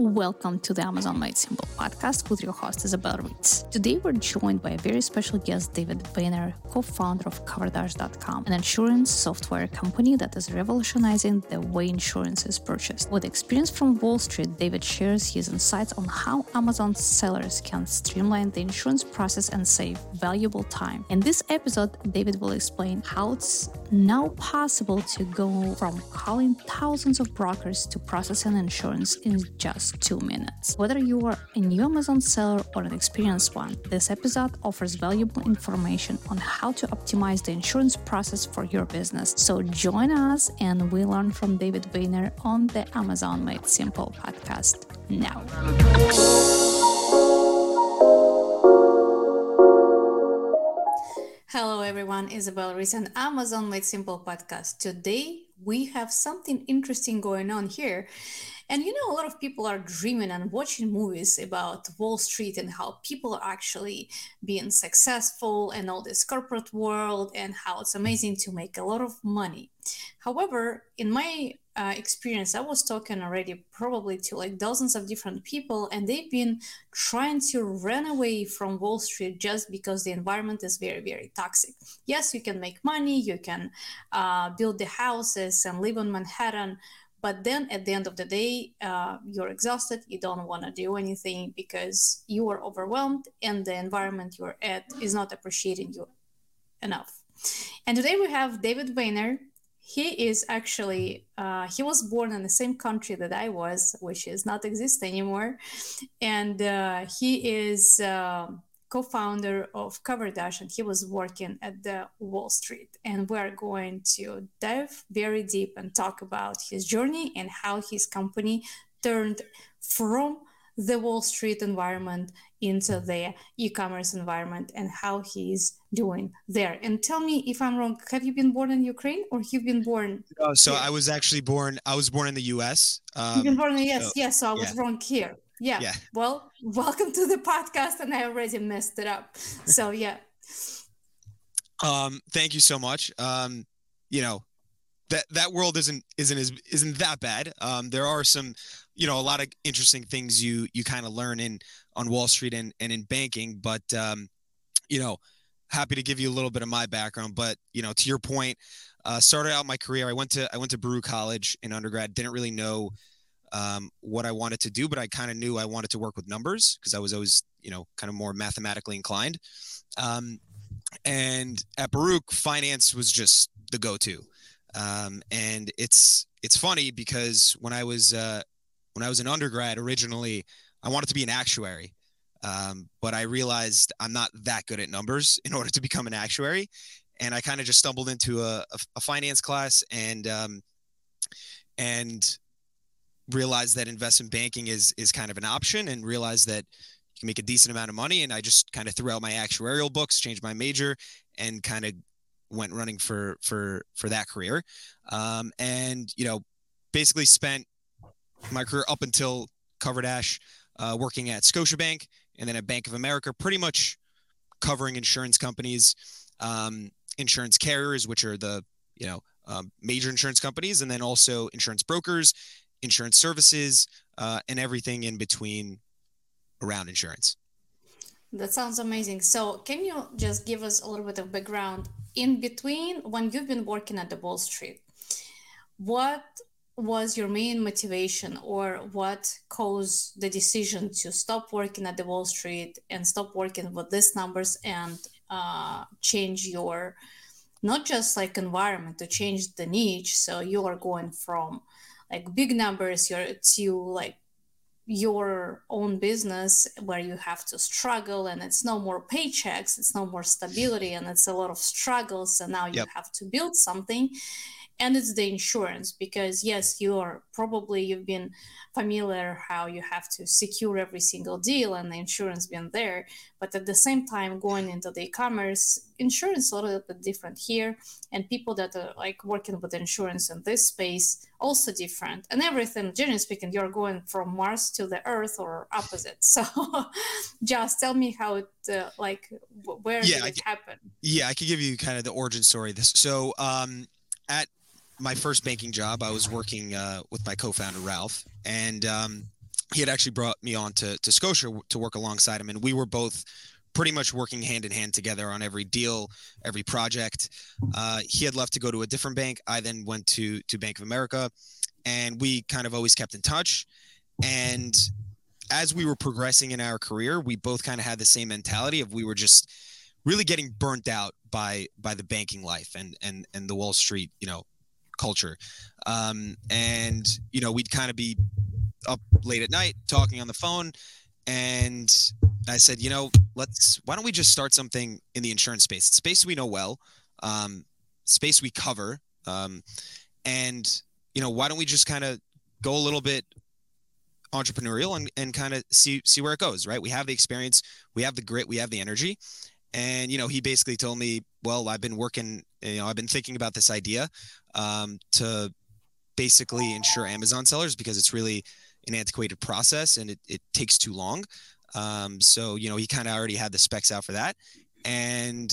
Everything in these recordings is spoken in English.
Welcome to the Amazon Made Simple podcast with your host Izabella Ritz. Today we're joined by a very special guest, David Vainer, co-founder of CoverDash.com, an insurance software company that is revolutionizing the way insurance is purchased. With experience from Wall Street, David shares his insights on how Amazon sellers can streamline the insurance process and save valuable time. In this episode, David will explain how it's now possible to go from calling thousands of brokers to processing insurance in just two minutes. Whether you are a new Amazon seller or an experienced one, this episode offers valuable information on how to optimize the insurance process for your business. So join us and we learn from David Vainer on the Amazon Made Simple podcast now. Hello everyone, Isabel Reese and Amazon Made Simple podcast. Today we have something interesting going on here and you know, a lot of people are dreaming and watching movies about Wall Street and how people are actually being successful and all this corporate world and how it's amazing to make a lot of money. However, in my uh, experience, I was talking already probably to like dozens of different people, and they've been trying to run away from Wall Street just because the environment is very, very toxic. Yes, you can make money, you can uh, build the houses and live on Manhattan, but then at the end of the day uh, you're exhausted you don't want to do anything because you are overwhelmed and the environment you're at is not appreciating you enough and today we have david Vainer. he is actually uh, he was born in the same country that i was which is not exist anymore and uh, he is uh, co-founder of CoverDash, and he was working at the Wall Street. And we're going to dive very deep and talk about his journey and how his company turned from the Wall Street environment into the e-commerce environment and how he's doing there. And tell me if I'm wrong. Have you been born in Ukraine or have you've been born? Oh, so here? I was actually born. I was born in the U.S. Um, You've been born in the U.S. So, yes. So I was yeah. wrong here yeah. yeah. Well, welcome to the podcast, and I already messed it up. So yeah. Um, thank you so much. Um, you know, that that world isn't isn't as isn't that bad. Um, there are some, you know, a lot of interesting things you you kind of learn in on Wall Street and and in banking, but um, you know, happy to give you a little bit of my background. But you know, to your point, uh, started out my career. I went to I went to Baruch College in undergrad. Didn't really know um, what I wanted to do, but I kind of knew I wanted to work with numbers because I was always, you know, kind of more mathematically inclined. Um, and at Baruch, finance was just the go-to. Um, and it's it's funny because when I was uh, when I was an undergrad originally, I wanted to be an actuary, um, but I realized I'm not that good at numbers in order to become an actuary, and I kind of just stumbled into a, a, a finance class and um, and realized that investment banking is is kind of an option and realized that you can make a decent amount of money. And i just kind of threw out my actuarial books changed my major and kind of went running for for for that career. Um, and you know basically spent my career up until CoverDash uh, working at scotiabank and then at bank of america pretty much covering insurance companies um, insurance carriers which are the you know um, major insurance companies and then also insurance brokers insurance services, uh, and everything in between around insurance. That sounds amazing. So, can you just give us a little bit of background in between when you've been working at the Wall Street? What was your main motivation, or what caused the decision to stop working at the Wall Street and stop working with these numbers and uh, change your not just like environment to change the niche? So you are going from like big numbers you're to like your own business where you have to struggle and it's no more paychecks it's no more stability and it's a lot of struggles and now you yep. have to build something and it's the insurance because yes you are probably you've been familiar how you have to secure every single deal and the insurance been there. But at the same time going into the e-commerce insurance a little bit different here. And people that are like working with insurance in this space also different. And everything generally speaking you're going from mars to the earth or opposite. So just tell me how it uh, like where yeah, did it I, happen? Yeah i could give you kind of the origin story this. So um at my first banking job, I was working uh, with my co-founder Ralph, and um, he had actually brought me on to to Scotia to work alongside him, and we were both pretty much working hand in hand together on every deal, every project. Uh, he had left to go to a different bank. I then went to to Bank of America, and we kind of always kept in touch. And as we were progressing in our career, we both kind of had the same mentality of we were just really getting burnt out by by the banking life and and and the Wall Street, you know, culture. Um, and you know, we'd kind of be up late at night talking on the phone and I said, you know, let's why don't we just start something in the insurance space? It's space we know well, um, space we cover, um, and you know, why don't we just kind of go a little bit entrepreneurial and, and kind of see see where it goes, right? We have the experience, we have the grit, we have the energy. And you know, he basically told me, well, I've been working, you know, I've been thinking about this idea um, to basically insure Amazon sellers because it's really an antiquated process and it, it takes too long. Um, so, you know, he kind of already had the specs out for that. And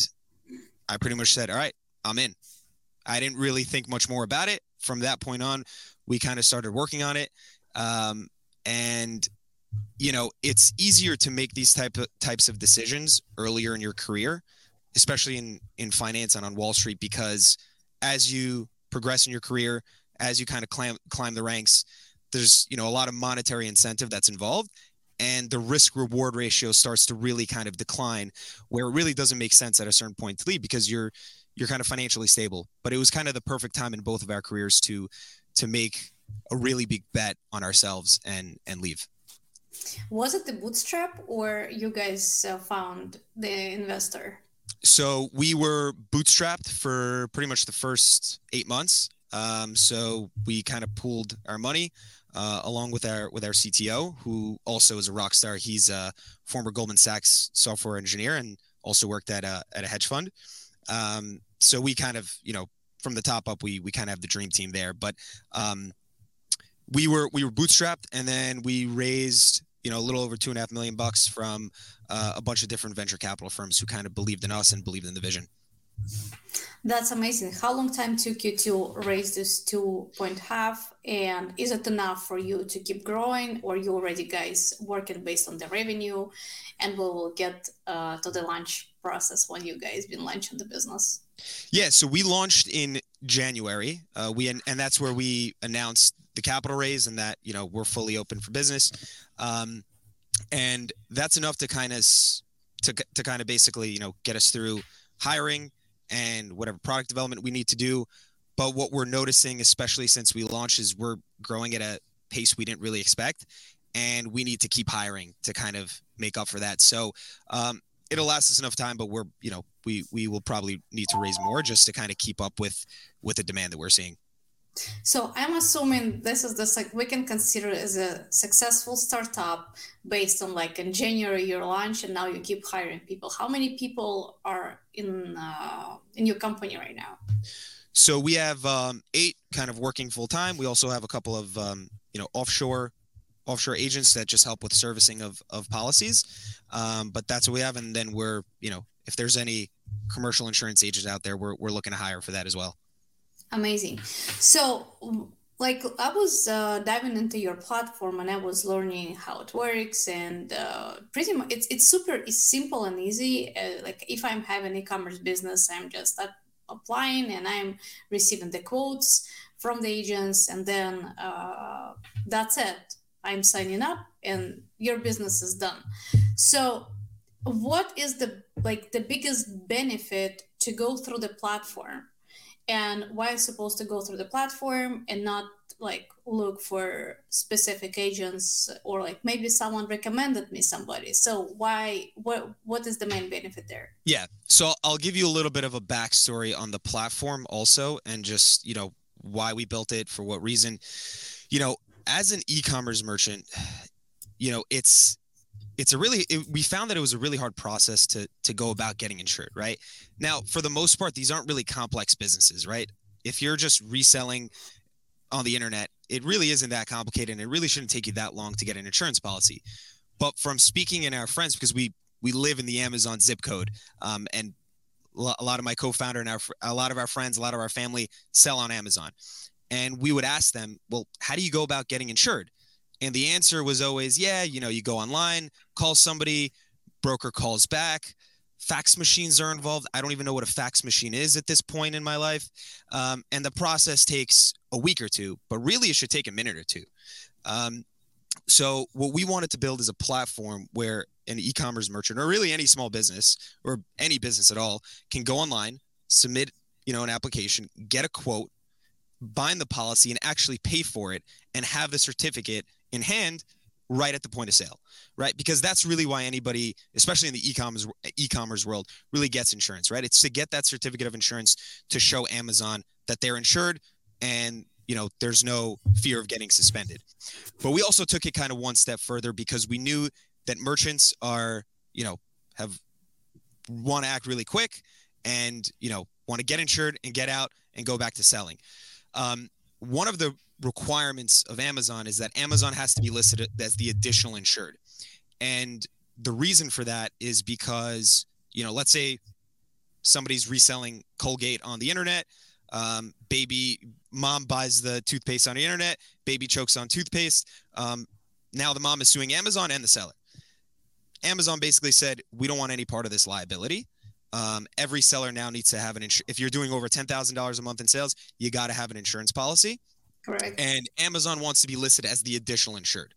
I pretty much said, all right, I'm in. I didn't really think much more about it. From that point on, we kind of started working on it. Um, and you know it's easier to make these type of types of decisions earlier in your career especially in in finance and on wall street because as you progress in your career as you kind of climb climb the ranks there's you know a lot of monetary incentive that's involved and the risk reward ratio starts to really kind of decline where it really doesn't make sense at a certain point to leave because you're you're kind of financially stable but it was kind of the perfect time in both of our careers to to make a really big bet on ourselves and and leave. Was it the bootstrap or you guys uh, found the investor? So we were bootstrapped for pretty much the first eight months. Um, so we kind of pooled our money uh, along with our with our CTO, who also is a rock star. He's a former Goldman Sachs software engineer and also worked at a at a hedge fund. Um, so we kind of you know from the top up, we we kind of have the dream team there. But um, we were we were bootstrapped, and then we raised you know a little over two and a half million bucks from uh, a bunch of different venture capital firms who kind of believed in us and believed in the vision. That's amazing. How long time took you to raise this two point half, and is it enough for you to keep growing, or you already guys working based on the revenue, and we will get uh, to the launch process when you guys been launching the business? Yeah, so we launched in January. Uh, we and that's where we announced the capital raise and that you know we're fully open for business. Um, and that's enough to kind of to, to kind of basically you know get us through hiring and whatever product development we need to do. But what we're noticing especially since we launched is we're growing at a pace we didn't really expect and we need to keep hiring to kind of make up for that. So um, it'll last us enough time but we're you know we we will probably need to raise more just to kind of keep up with with the demand that we're seeing so I'm assuming this is the like we can consider as a successful startup based on like in January your launch and now you keep hiring people. How many people are in uh, in your company right now? So we have um, eight kind of working full time. We also have a couple of um, you know offshore offshore agents that just help with servicing of of policies. Um, but that's what we have, and then we're you know if there's any commercial insurance agents out there, we're we're looking to hire for that as well. Amazing. So, like, I was uh, diving into your platform and I was learning how it works, and uh, pretty much it's it's super it's simple and easy. Uh, like, if I'm having e-commerce business, I'm just applying and I'm receiving the quotes from the agents, and then uh, that's it. I'm signing up, and your business is done. So, what is the like the biggest benefit to go through the platform? And why I'm supposed to go through the platform and not like look for specific agents or like maybe someone recommended me somebody. So why what what is the main benefit there? Yeah. So i'll give you a little bit of a backstory on the platform also and just you know why we built it for what reason. You know as an e-commerce merchant you know it's it's a really it, we found that it was a really hard process to to go about getting insured right? Now for the most part these aren't really complex businesses right? If you're just reselling on the internet it really isn't that complicated and it really shouldn't take you that long to get an insurance policy. But from speaking in our friends because we we live in the amazon zip code um, and a lot of my co-founder and our, a lot of our friends a lot of our family sell on amazon. And we would ask them well how do you go about getting insured And the answer was always, yeah, you know, you go online, call somebody, broker calls back. Fax machines are involved. I don't even know what a fax machine is at this point in my life. Um, and the process takes a week or two, but really it should take a minute or two. Um, so what we wanted to build is a platform where an e-commerce merchant or really any small business or any business at all can go online, submit, you know, an application, get a quote, bind the policy and actually pay for it and have the certificate in hand right at the point of sale right? Because that's really why anybody especially in the e-commerce e-commerce world really gets insurance right? It's to get that certificate of insurance to show amazon that they're insured and you know there's no fear of getting suspended. But we also took it kind of one step further because we knew that merchants are you know have want to act really quick and you know want to get insured and get out and go back to selling. Um, one of the requirements of Amazon is that Amazon has to be listed as the additional insured. And the reason for that is because, you know, let's say somebody's reselling Colgate on the internet. Um, baby mom buys the toothpaste on the internet. Baby chokes on toothpaste. Um, now the mom is suing Amazon and the seller. Amazon basically said, we don't want any part of this liability. Um, every seller now needs to have an insurance. If you're doing over ten thousand dollars a month in sales, you got to have an insurance policy. Correct. And Amazon wants to be listed as the additional insured.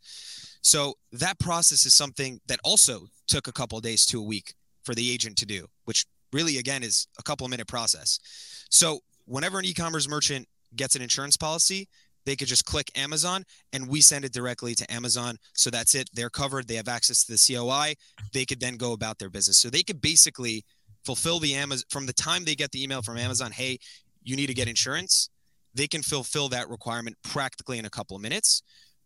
So that process is something that also took a couple days to a week for the agent to do, which really again is a couple minute process. So whenever an e-commerce merchant gets an insurance policy, they could just click Amazon and we send it directly to Amazon. So that's it. They're covered. They have access to the COI. They could then go about their business. So they could basically fulfill the Amazon from the time they get the email from Amazon, hey, you need to get insurance, they can fulfill that requirement practically in a couple of minutes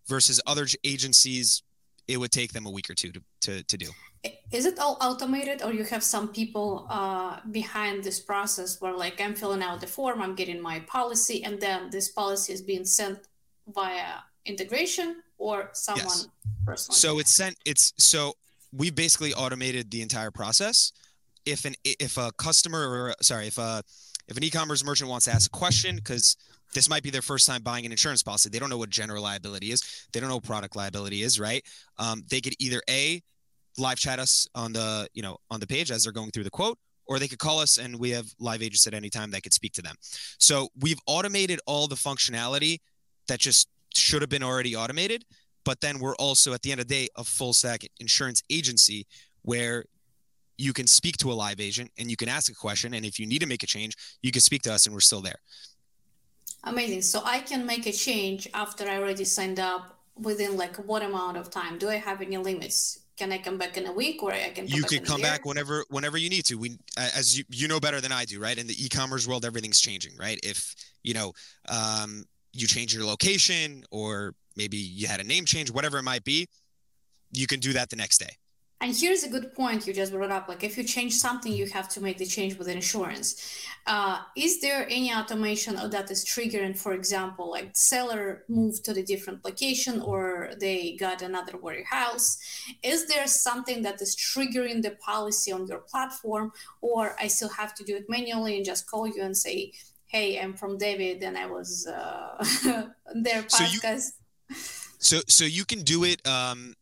versus other agencies it would take them a week or two to, to, to do. Is it all automated or you have some people uh, behind this process where like i'm filling out the form i'm getting my policy and then this policy is being sent via integration or someone yes. personally? So it's sent it's so we basically automated the entire process. If an if a customer or sorry if a if an e-commerce merchant wants to ask a question because this might be their first time buying an insurance policy they don't know what general liability is they don't know product liability is right um, they could either a live chat us on the you know on the page as they're going through the quote or they could call us and we have live agents at any time that could speak to them so we've automated all the functionality that just should have been already automated but then we're also at the end of the day a full stack insurance agency where you can speak to a live agent and you can ask a question. And if you need to make a change, you can speak to us and we're still there. Amazing. So I can make a change after I already signed up within like what amount of time? Do I have any limits? Can I come back in a week or I can You can come back whenever whenever you need to. We as you you know better than I do, right? In the e-commerce world everything's changing, right? If, you know, um you change your location or maybe you had a name change, whatever it might be, you can do that the next day. And here's a good point you just brought up. Like if you change something, you have to make the change with insurance. Uh, is there any automation that is triggering, for example, like seller moved to the different location or they got another warehouse? Is there something that is triggering the policy on your platform, or I still have to do it manually and just call you and say, "Hey, I'm from David, and I was uh, their podcast." So you, so, so you can do it. Um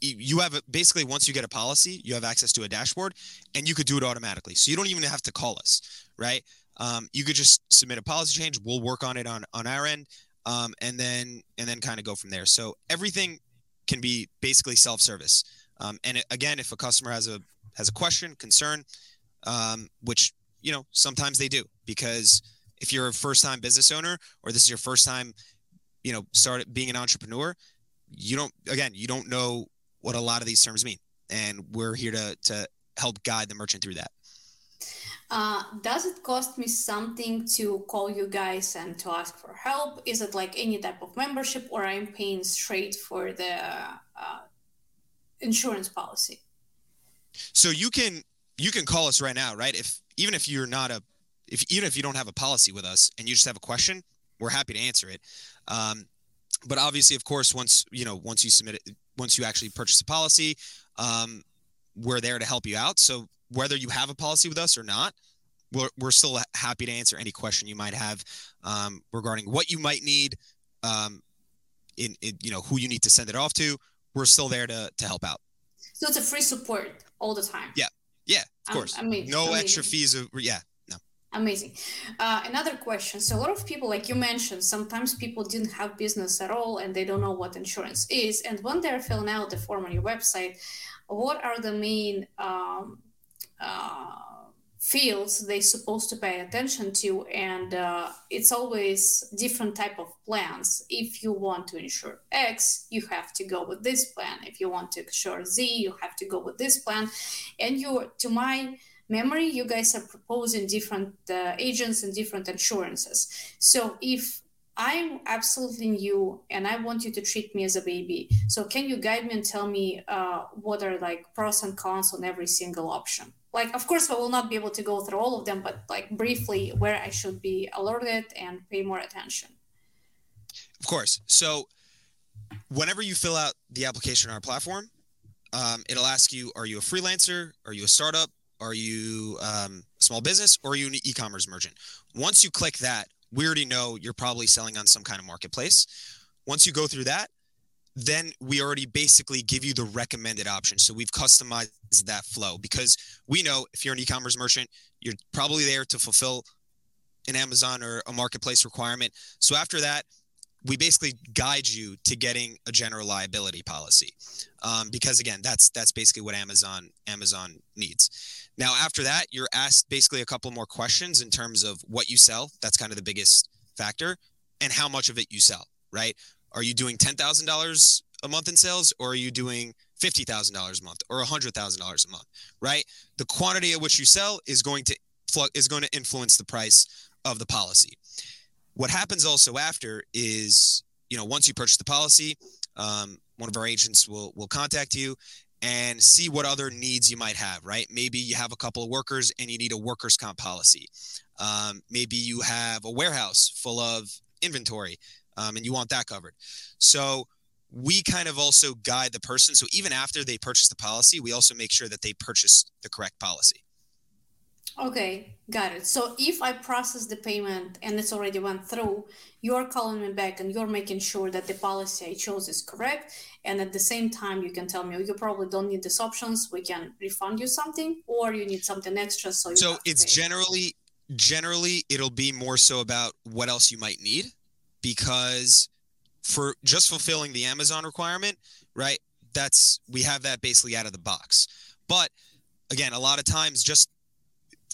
you have basically once you get a policy, you have access to a dashboard, and you could do it automatically. So you don't even have to call us, right? Um, you could just submit a policy change. We'll work on it on on our end, um, and then and then kind of go from there. So everything can be basically self service. Um, and again, if a customer has a has a question, concern, um, which you know sometimes they do, because if you're a first time business owner or this is your first time, you know, start being an entrepreneur, you don't again you don't know what a lot of these terms mean. And we're here to, to help guide the merchant through that. Uh, does it cost me something to call you guys and to ask for help? Is it like any type of membership, or I'm paying straight for the uh, insurance policy? So you can you can call us right now, right? If even if you're not a if even if you don't have a policy with us and you just have a question, we're happy to answer it. Um, but obviously, of course, once you know once you submit it, once you actually purchase a policy. Um, we're there to help you out. So whether you have a policy with us or not, we're, we're still happy to answer any question you might have um, regarding what you might need. Um, in, in you know who you need to send it off to, we're still there to to help out. So it's a free support all the time. Yeah, yeah, of course. Um, amazing. No extra fees. Of, yeah. Amazing. Uh, another question. So a lot of people, like you mentioned, sometimes people didn't have business at all and they don't know what insurance is. And when they're filling out the form on your website, what are the main um, uh, fields they supposed to pay attention to and uh, it's always different type of plans if you want to insure x you have to go with this plan if you want to insure z you have to go with this plan and you to my memory you guys are proposing different uh, agents and different insurances so if I'm absolutely new and I want you to treat me as a baby. So can you guide me and tell me uh, what are like pros and cons on every single option? Like, of course, I will not be able to go through all of them, but like briefly where I should be alerted and pay more attention. Of course. So whenever you fill out the application on our platform, um, it'll ask you, are you a freelancer? Are you a startup? Are you um, a small business or are you an e-commerce merchant? Once you click that, we already know you're probably selling on some kind of marketplace. Once you go through that, then we already basically give you the recommended option. So we've customized that flow because we know if you're an e-commerce merchant, you're probably there to fulfill an Amazon or a marketplace requirement. So after that, we basically guide you to getting a general liability policy. Um, because again that's that's basically what amazon amazon needs. Now after that you're asked basically a couple more questions in terms of what you sell. That's kind of the biggest factor. And how much of it you sell right? Are you doing $10000 a month in sales or are you doing $50000 a month or $100000 a month right? The quantity at which you sell is going to is going to influence the price of the policy what happens also after is, you know, once you purchase the policy, um, one of our agents will will contact you and see what other needs you might have. Right? Maybe you have a couple of workers and you need a workers' comp policy. Um, maybe you have a warehouse full of inventory um, and you want that covered. So we kind of also guide the person. So even after they purchase the policy, we also make sure that they purchase the correct policy. Okay, got it. So if I process the payment and it's already went through, you're calling me back and you're making sure that the policy I chose is correct. And at the same time, you can tell me, oh, you probably don't need these options. We can refund you something, or you need something extra. So so it's generally generally it'll be more so about what else you might need, because for just fulfilling the Amazon requirement, right? That's we have that basically out of the box. But again, a lot of times just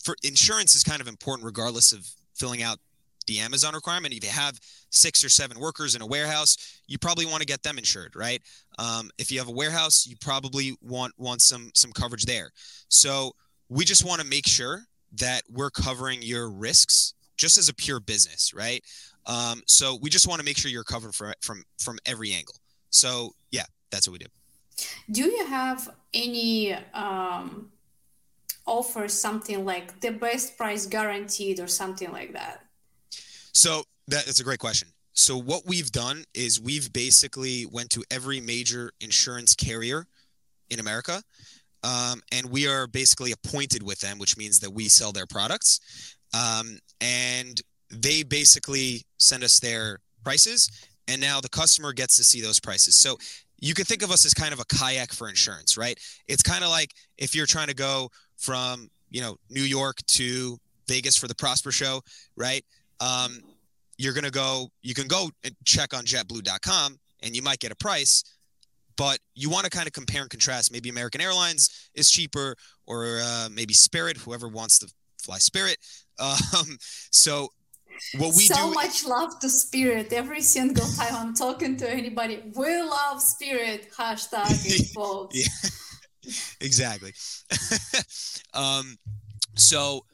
for insurance is kind of important regardless of filling out the Amazon requirement. If you have six or seven workers in a warehouse, you probably want to get them insured, right? Um, if you have a warehouse, you probably want want some some coverage there. So we just want to make sure that we're covering your risks just as a pure business, right? Um, so we just want to make sure you're covered for, from from every angle. So yeah, that's what we do. Do you have any um, offer something like the best price guaranteed or something like that? So that, that's a great question. So what we've done is we've basically went to every major insurance carrier in America, um, and we are basically appointed with them, which means that we sell their products, um, and they basically send us their prices, and now the customer gets to see those prices. So you can think of us as kind of a kayak for insurance, right? It's kind of like if you're trying to go from you know New York to Vegas for the Prosper Show, right? Um, you're gonna go. You can go and check on JetBlue.com, and you might get a price, but you want to kind of compare and contrast. Maybe American Airlines is cheaper, or uh, maybe Spirit, whoever wants to fly Spirit. Um, so what we so do much love to spirit every single time i'm talking to anybody we love spirit hashtag yeah exactly. um, so,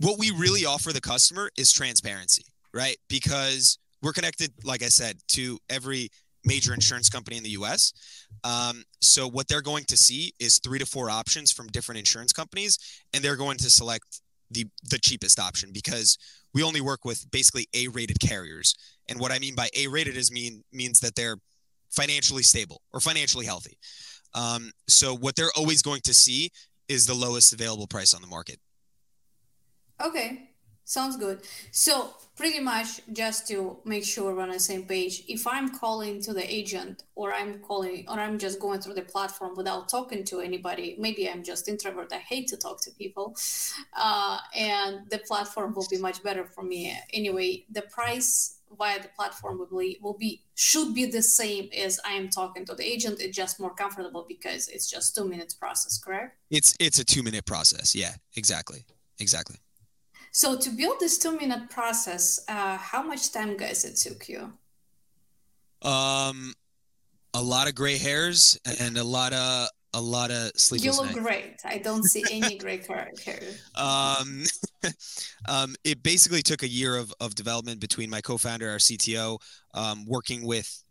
what we really offer the customer is transparency, right? Because we're connected, like I said, to every major insurance company in the US. Um, so, what they're going to see is three to four options from different insurance companies, and they're going to select the, the cheapest option because we only work with basically A rated carriers. And what I mean by A rated is mean means that they're financially stable or financially healthy. Um, so what they're always going to see is the lowest available price on the market. Okay, Sounds good. So pretty much just to make sure we're on the same page, if I'm calling to the agent or I'm calling or I'm just going through the platform without talking to anybody, maybe I'm just introvert. I hate to talk to people. Uh, and the platform will be much better for me. Anyway, the price via the platform will be, will be should be the same as I am talking to the agent. It's just more comfortable because it's just two minutes process, correct? It's it's a two minute process. Yeah, exactly. Exactly. So to build this two minute process, uh, how much time, guys, it took you? Um, a lot of gray hairs and a lot of a lot of sleepless. You look night. great. I don't see any gray hair. Um, um, it basically took a year of of development between my co-founder, our CTO, um, working with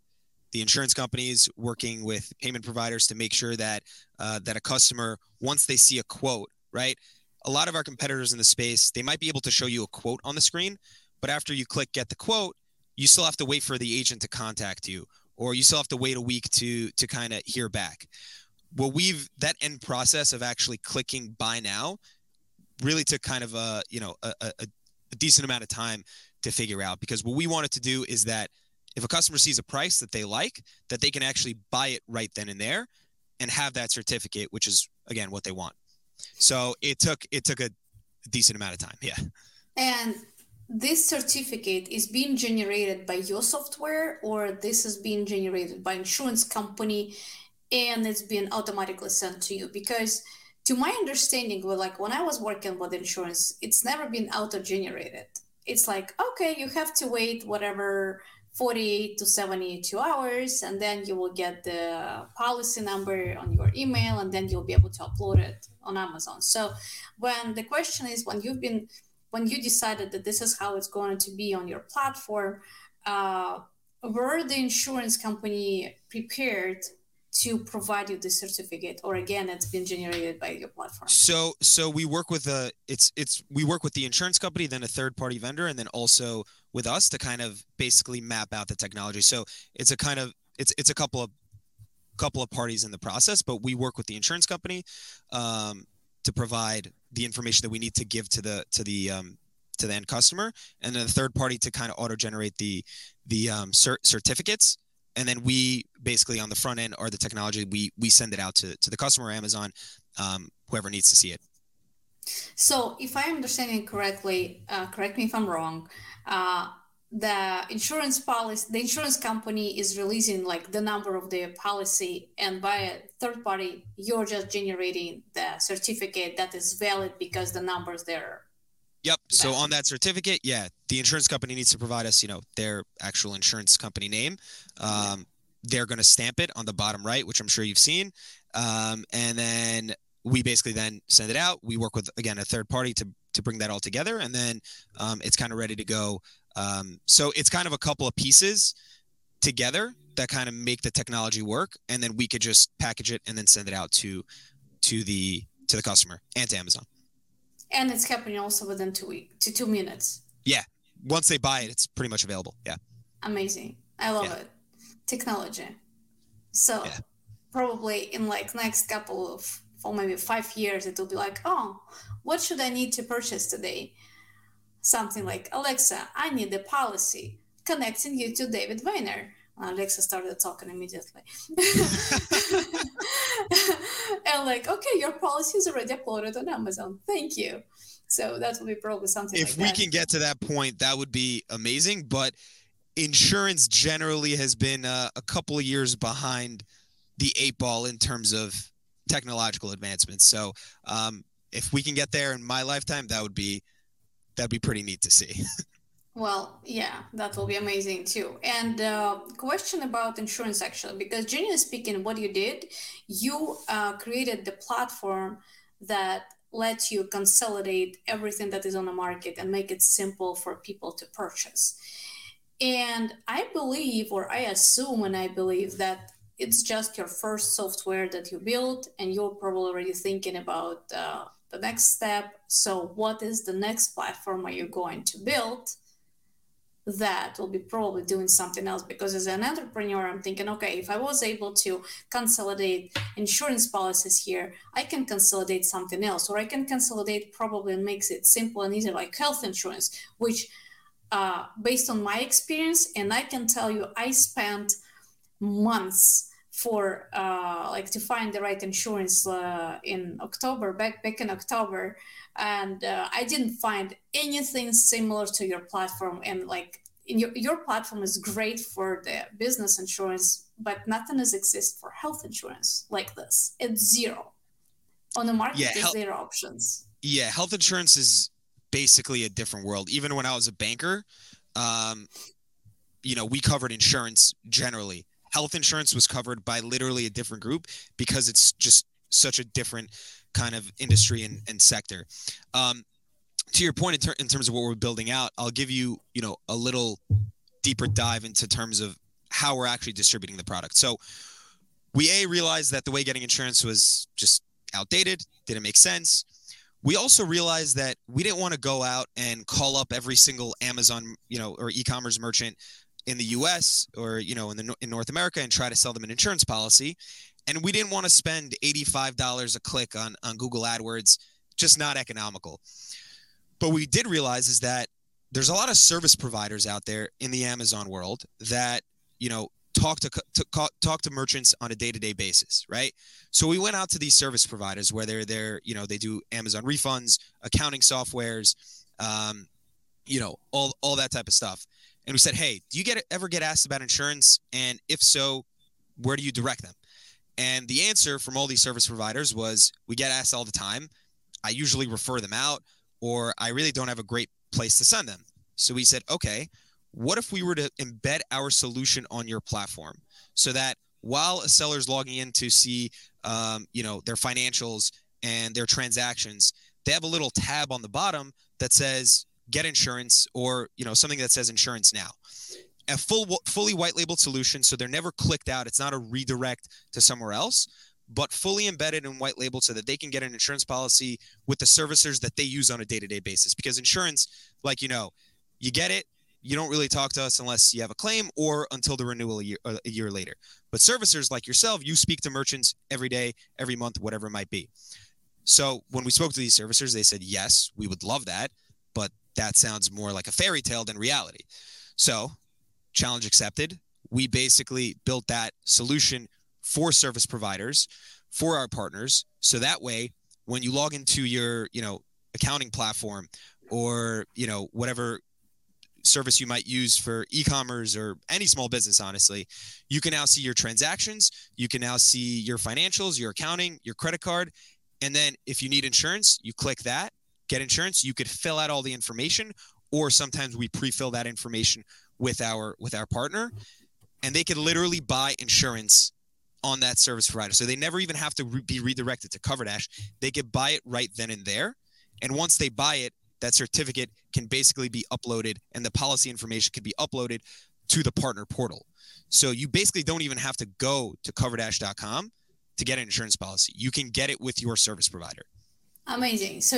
the insurance companies, working with payment providers to make sure that uh, that a customer, once they see a quote, right, a lot of our competitors in the space, they might be able to show you a quote on the screen, but after you click get the quote, you still have to wait for the agent to contact you or you still have to wait a week to to kind of hear back. Well, we've that end process of actually clicking buy now really took kind of a, you know, a, a, a decent amount of time to figure out because what we wanted to do is that if a customer sees a price that they like, that they can actually buy it right then and there and have that certificate, which is again what they want. So it took it took a decent amount of time. Yeah. And this certificate is being generated by your software or this is being generated by insurance company and it's been automatically sent to you. Because to my understanding well like when i was working with insurance it's never been auto generated it's like okay you have to wait whatever 48 to 72 hours and then you will get the policy number on your email and then you'll be able to upload it on amazon. So when the question is when you've been when you decided that this is how it's going to be on your platform uh, were the insurance company prepared to provide you the certificate or again it's been generated by your platform. So so we work with a it's it's we work with the insurance company then a third party vendor and then also with us to kind of basically map out the technology. So it's a kind of it's it's a couple of couple of parties in the process but we work with the insurance company um, to provide the information that we need to give to the to the um, to the end customer and then a third party to kind of auto generate the the um, cert- certificates and then we basically on the front end are the technology we we send it out to to the customer amazon um, whoever needs to see it. So if i'm understanding correctly uh, correct me if i'm wrong uh, the insurance policy the insurance company is releasing like the number of the policy and by a third party you're just generating the certificate that is valid because the numbers there Yep. So on that certificate, yeah, the insurance company needs to provide us, you know, their actual insurance company name. Um, they're going to stamp it on the bottom right, which I'm sure you've seen, um, and then we basically then send it out. We work with again a third party to to bring that all together, and then um, it's kind of ready to go. Um, so it's kind of a couple of pieces together that kind of make the technology work, and then we could just package it and then send it out to to the to the customer and to Amazon and it's happening also within two weeks to two minutes. Yeah, once they buy it, it's pretty much available. Yeah, amazing. I love yeah. it. Technology. So yeah. probably in like next couple of for maybe five years, it will be like, oh, what should I need to purchase today? Something like Alexa, I need a policy connecting you to David Vainer. Alexa started talking immediately. and like, okay, your policy is already uploaded on Amazon. Thank you. So that would be probably something. If like we can get to that point, that would be amazing. But insurance generally has been uh, a couple of years behind the eight ball in terms of technological advancements. So um, if we can get there in my lifetime, that would be that'd be pretty neat to see. Well, yeah, that will be amazing too. And uh, question about insurance actually, because generally speaking, what you did, you uh, created the platform that lets you consolidate everything that is on the market and make it simple for people to purchase. And I believe, or I assume, and I believe that it's just your first software that you built, and you're probably already thinking about uh, the next step. So, what is the next platform are you going to build? That will be probably doing something else. Because as an entrepreneur i'm thinking okay if i was able to consolidate insurance policies here i can consolidate something else. Or i can consolidate probably and makes it simple and easy like health insurance which uh, based on my experience and i can tell you i spent months for uh, like to find the right insurance uh, in October back back in October, and uh, I didn't find anything similar to your platform. And like your your platform is great for the business insurance, but nothing has exist for health insurance like this. It's zero on the market. Yeah, zero options. Yeah, health insurance is basically a different world. Even when I was a banker, um, you know, we covered insurance generally health insurance was covered by literally a different group because it's just such a different kind of industry and, and sector. Um, to your point in, ter- in terms of what we're building out, I'll give you, you know, a little deeper dive into terms of how we're actually distributing the product. So we a realized that the way getting insurance was just outdated, didn't make sense. We also realized that we didn't want to go out and call up every single Amazon, you know, or e-commerce merchant in the U.S. or you know in the in North America and try to sell them an insurance policy, and we didn't want to spend eighty five dollars a click on on Google AdWords, just not economical. But we did realize is that there's a lot of service providers out there in the Amazon world that you know talk to, to talk to merchants on a day-to-day basis right so we went out to these service providers where they're you know they do amazon refunds accounting softwares um, you know all all that type of stuff and we said, "Hey, do you get ever get asked about insurance? And if so, where do you direct them?" And the answer from all these service providers was, "We get asked all the time. I usually refer them out, or I really don't have a great place to send them." So we said, "Okay, what if we were to embed our solution on your platform so that while a seller's logging in to see, um, you know, their financials and their transactions, they have a little tab on the bottom that says get insurance or you know something that says insurance now a full fully white labeled solution so they're never clicked out. It's not a redirect to somewhere else but fully embedded and white labeled so that they can get an insurance policy with the servicers that they use on a day-to-day basis. Because insurance like you know you get it you don't really talk to us unless you have a claim or until the renewal a year, a year later. But servicers like yourself you speak to merchants every day every month whatever it might be. So when we spoke to these servicers they said yes we would love that but that sounds more like a fairy tale than reality. So, challenge accepted. We basically built that solution for service providers, for our partners. So that way, when you log into your, you know, accounting platform or, you know, whatever service you might use for e-commerce or any small business honestly you can now see your transactions you can now see your financials your accounting your credit card and then if you need insurance you click that get insurance, you could fill out all the information, or sometimes we pre-fill that information with our with our partner, and they could literally buy insurance on that service provider. So they never even have to re- be redirected to CoverDash. They could buy it right then and there, and once they buy it, that certificate can basically be uploaded, and the policy information can be uploaded to the partner portal. So you basically don't even have to go to coverdash.com to get an insurance policy. You can get it with your service provider. Amazing. So,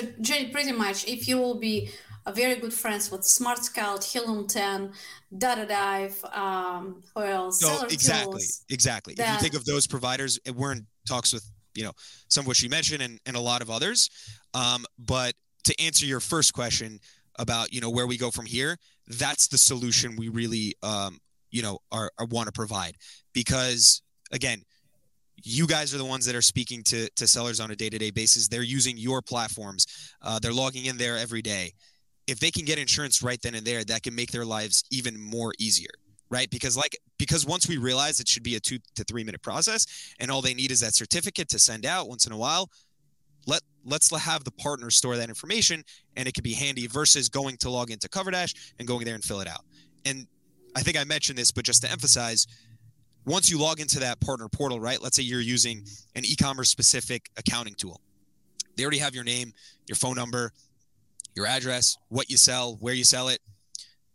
pretty much, if you will be very good friends with Smart Scout, Helium 10, Data Dive, um, who else? So, exactly, tools, exactly. Then... If you think of those providers, we're in talks with, you know, some of which you mentioned and, and a lot of others. Um, but to answer your first question about, you know, where we go from here, that's the solution we really, um, you know, are, are want to provide because again, you guys are the ones that are speaking to, to sellers on a day-to-day basis they're using your platforms uh, they're logging in there every day if they can get insurance right then and there that can make their lives even more easier right because like because once we realize it should be a two to three minute process and all they need is that certificate to send out once in a while let let's have the partner store that information and it could be handy versus going to log into coverdash and going there and fill it out and i think i mentioned this but just to emphasize once you log into that partner portal, right? Let's say you're using an e-commerce specific accounting tool. They already have your name, your phone number, your address, what you sell, where you sell it.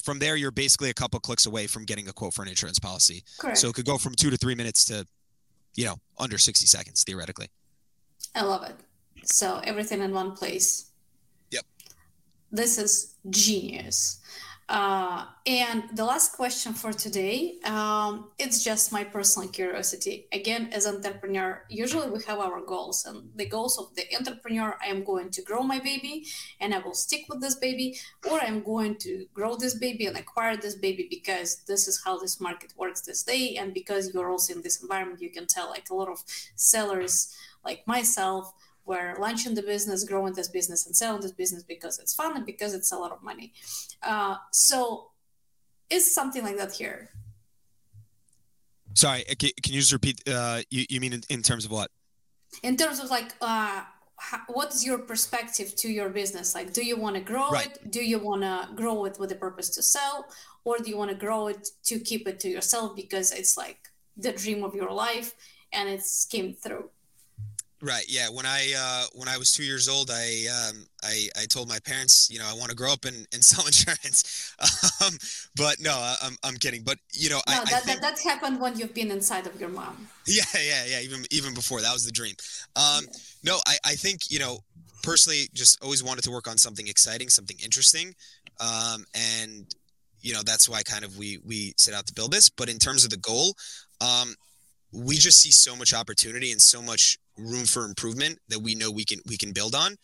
From there, you're basically a couple clicks away from getting a quote for an insurance policy. Correct. So it could go from two to three minutes to, you know, under 60 seconds theoretically. I love it. So everything in one place. Yep. This is genius. Uh, and the last question for today, um, it's just my personal curiosity. Again, as entrepreneur, usually we have our goals, and the goals of the entrepreneur: I am going to grow my baby, and I will stick with this baby, or I'm going to grow this baby and acquire this baby because this is how this market works this day, and because you're also in this environment, you can tell like a lot of sellers like myself we're launching the business, growing this business, and selling this business because it's fun and because it's a lot of money. Uh, so, is something like that here? Sorry, can, can you just repeat? Uh, you, you mean in, in terms of what? In terms of like, uh, how, what is your perspective to your business? Like, do you want to grow right. it? Do you want to grow it with the purpose to sell, or do you want to grow it to keep it to yourself because it's like the dream of your life and it's came through? Right. Yeah. When I uh, when I was two years old, I um, I, I told my parents, you know, I want to grow up and, and sell insurance. um, but no, I'm, I'm kidding. But you know, no, I, that, I think, that, that happened when you've been inside of your mom. Yeah, yeah, yeah. Even even before that was the dream. Um, yeah. No, I, I think you know personally, just always wanted to work on something exciting, something interesting, um, and you know that's why kind of we we set out to build this. But in terms of the goal, um, we just see so much opportunity and so much room for improvement that we know we can we can build on,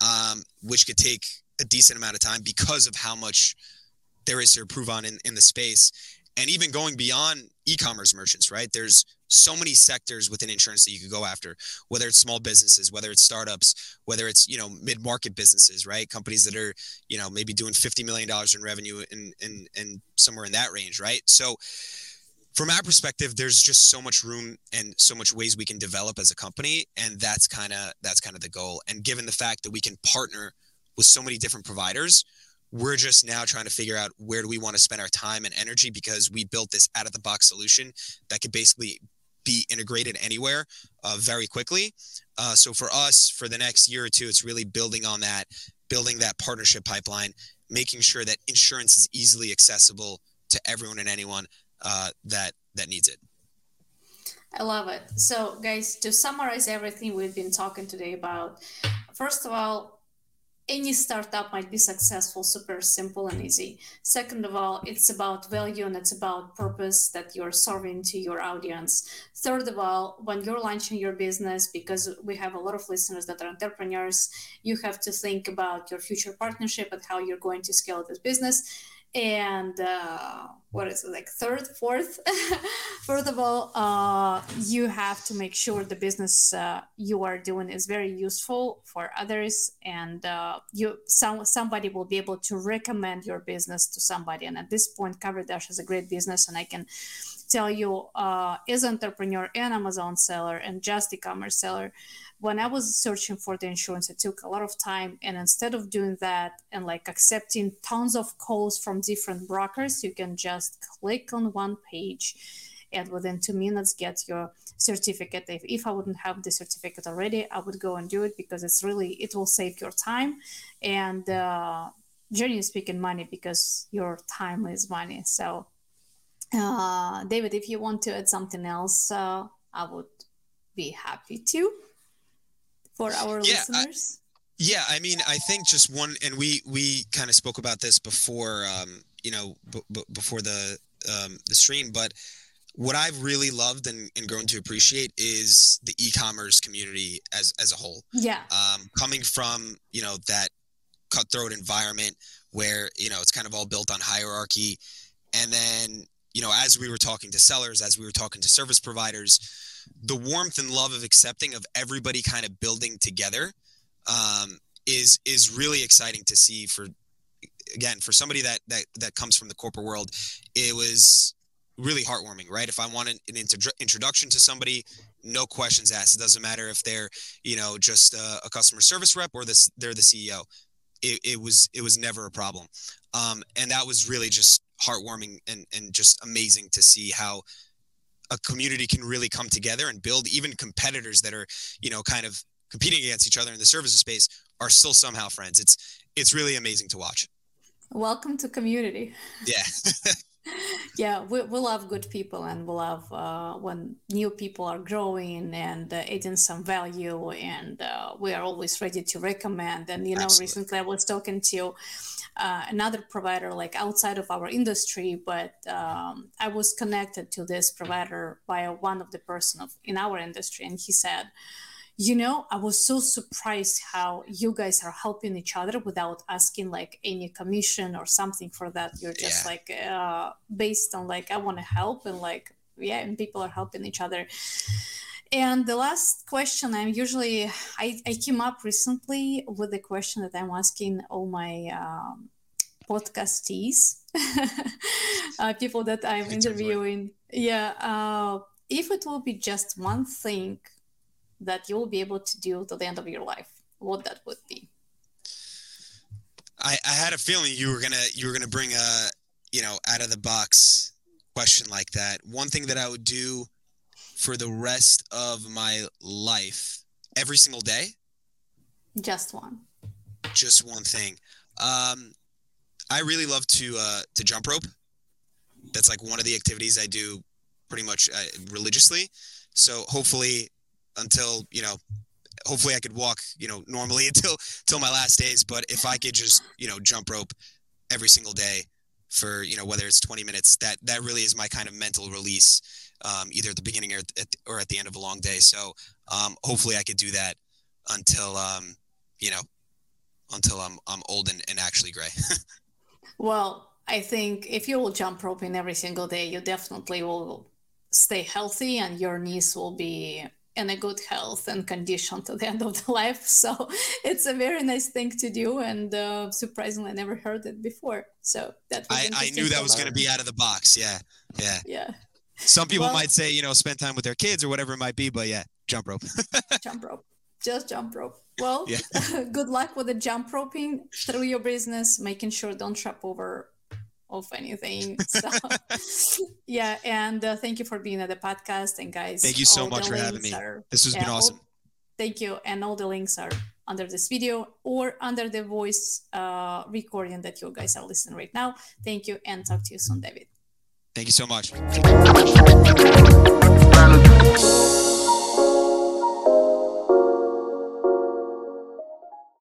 um, which could take a decent amount of time because of how much there is to improve on in, in the space. And even going beyond e-commerce merchants right? There's so many sectors within insurance that you could go after whether it's small businesses whether it's startups whether it's you know mid-market businesses right? Companies that are you know maybe doing 50 million dollars in revenue and and and somewhere in that range right? So from our perspective there's just so much room and so much ways we can develop as a company and that's kind of that's kind of the goal. And given the fact that we can partner with so many different providers we're just now trying to figure out where do we want to spend our time and energy because we built this out of the box solution that could basically be integrated anywhere uh, very quickly. Uh, so for us for the next year or two it's really building on that building that partnership pipeline making sure that insurance is easily accessible to everyone and anyone uh, that that needs it. I love it. So, guys, to summarize everything we've been talking today about, first of all, any startup might be successful super simple and easy second of all it's about value and it's about purpose that you're serving to your audience third of all when you're launching your business because we have a lot of listeners that are entrepreneurs you have to think about your future partnership and how you're going to scale this business and uh, what is it like third fourth? First of all uh, you have to make sure the business uh, you are doing is very useful for others. And uh, you some somebody will be able to recommend your business to somebody. And at this point CoverDash is a great business and i can tell you uh, as entrepreneur and amazon seller and just e-commerce seller when I was searching for the insurance, it took a lot of time. And instead of doing that and like accepting tons of calls from different brokers, you can just click on one page and within two minutes get your certificate. If, if I wouldn't have the certificate already, I would go and do it because it's really, it will save your time. And uh, generally speaking, money because your time is money. So, uh, David, if you want to add something else, uh, I would be happy to for our yeah, listeners? I, yeah, I mean, I think just one, and we we kind of spoke about this before, um, you know, b- b- before the um, the stream, but what I've really loved and, and grown to appreciate is the e-commerce community as as a whole. Yeah. Um, coming from you know that cutthroat environment where you know it's kind of all built on hierarchy, and then you know as we were talking to sellers, as we were talking to service providers, the warmth and love of accepting of everybody kind of building together um, is is really exciting to see for again for somebody that that that comes from the corporate world it was really heartwarming right? If i wanted an introduction to somebody no questions asked. It doesn't matter if they're you know just a, a customer service rep or this they're the ceo it, it was it was never a problem. Um, and that was really just heartwarming and and just amazing to see how a community can really come together and build. Even competitors that are you know kind of competing against each other in the services space are still somehow friends. It's it's really amazing to watch. Welcome to community. Yeah. Yeah, we, we love good people and we love uh, when new people are growing and uh, adding some value, and uh, we are always ready to recommend. And you know, Absolutely. recently I was talking to uh, another provider like outside of our industry, but um, I was connected to this provider by one of the person of, in our industry, and he said you know i was so surprised how you guys are helping each other without asking like any commission or something for that you're just yeah. like uh, based on like i want to help and like yeah and people are helping each other and the last question i'm usually i, I came up recently with the question that i'm asking all my um, podcastees uh, people that i'm interviewing yeah uh, if it will be just one thing that you'll be able to do to the end of your life, what that would be. I, I had a feeling you were gonna you were gonna bring a you know out of the box question like that. One thing that I would do for the rest of my life, every single day. Just one. Just one thing. Um, I really love to uh, to jump rope. That's like one of the activities I do pretty much uh, religiously. So hopefully until you know hopefully I could walk, you know, normally until until my last days. But if I could just, you know, jump rope every single day for, you know, whether it's 20 minutes, that that really is my kind of mental release, um, either at the beginning or at, or at the end of a long day. So um, hopefully I could do that until, um, you know, until I'm I'm old and, and actually gray. well, I think if you will jump roping every single day, you definitely will stay healthy and your knees will be in a good health and condition to the end of the life. So it's a very nice thing to do, and uh, surprisingly, I never heard it before. So that I, I knew that was going to be out of the box. Yeah, yeah, yeah. Some people well, might say, you know, spend time with their kids or whatever it might be, but yeah, jump rope. jump rope, just jump rope. Well, yeah. good luck with the jump roping through your business, making sure don't trap over of anything. So, yeah, and uh, thank you for being at the podcast. And guys, thank you so much for having me. Are, this has yeah, been awesome. All, thank you, and all the links are under this video or under the voice uh, recording that you guys are listening right now. Thank you, and talk to you soon, David. Thank you so much.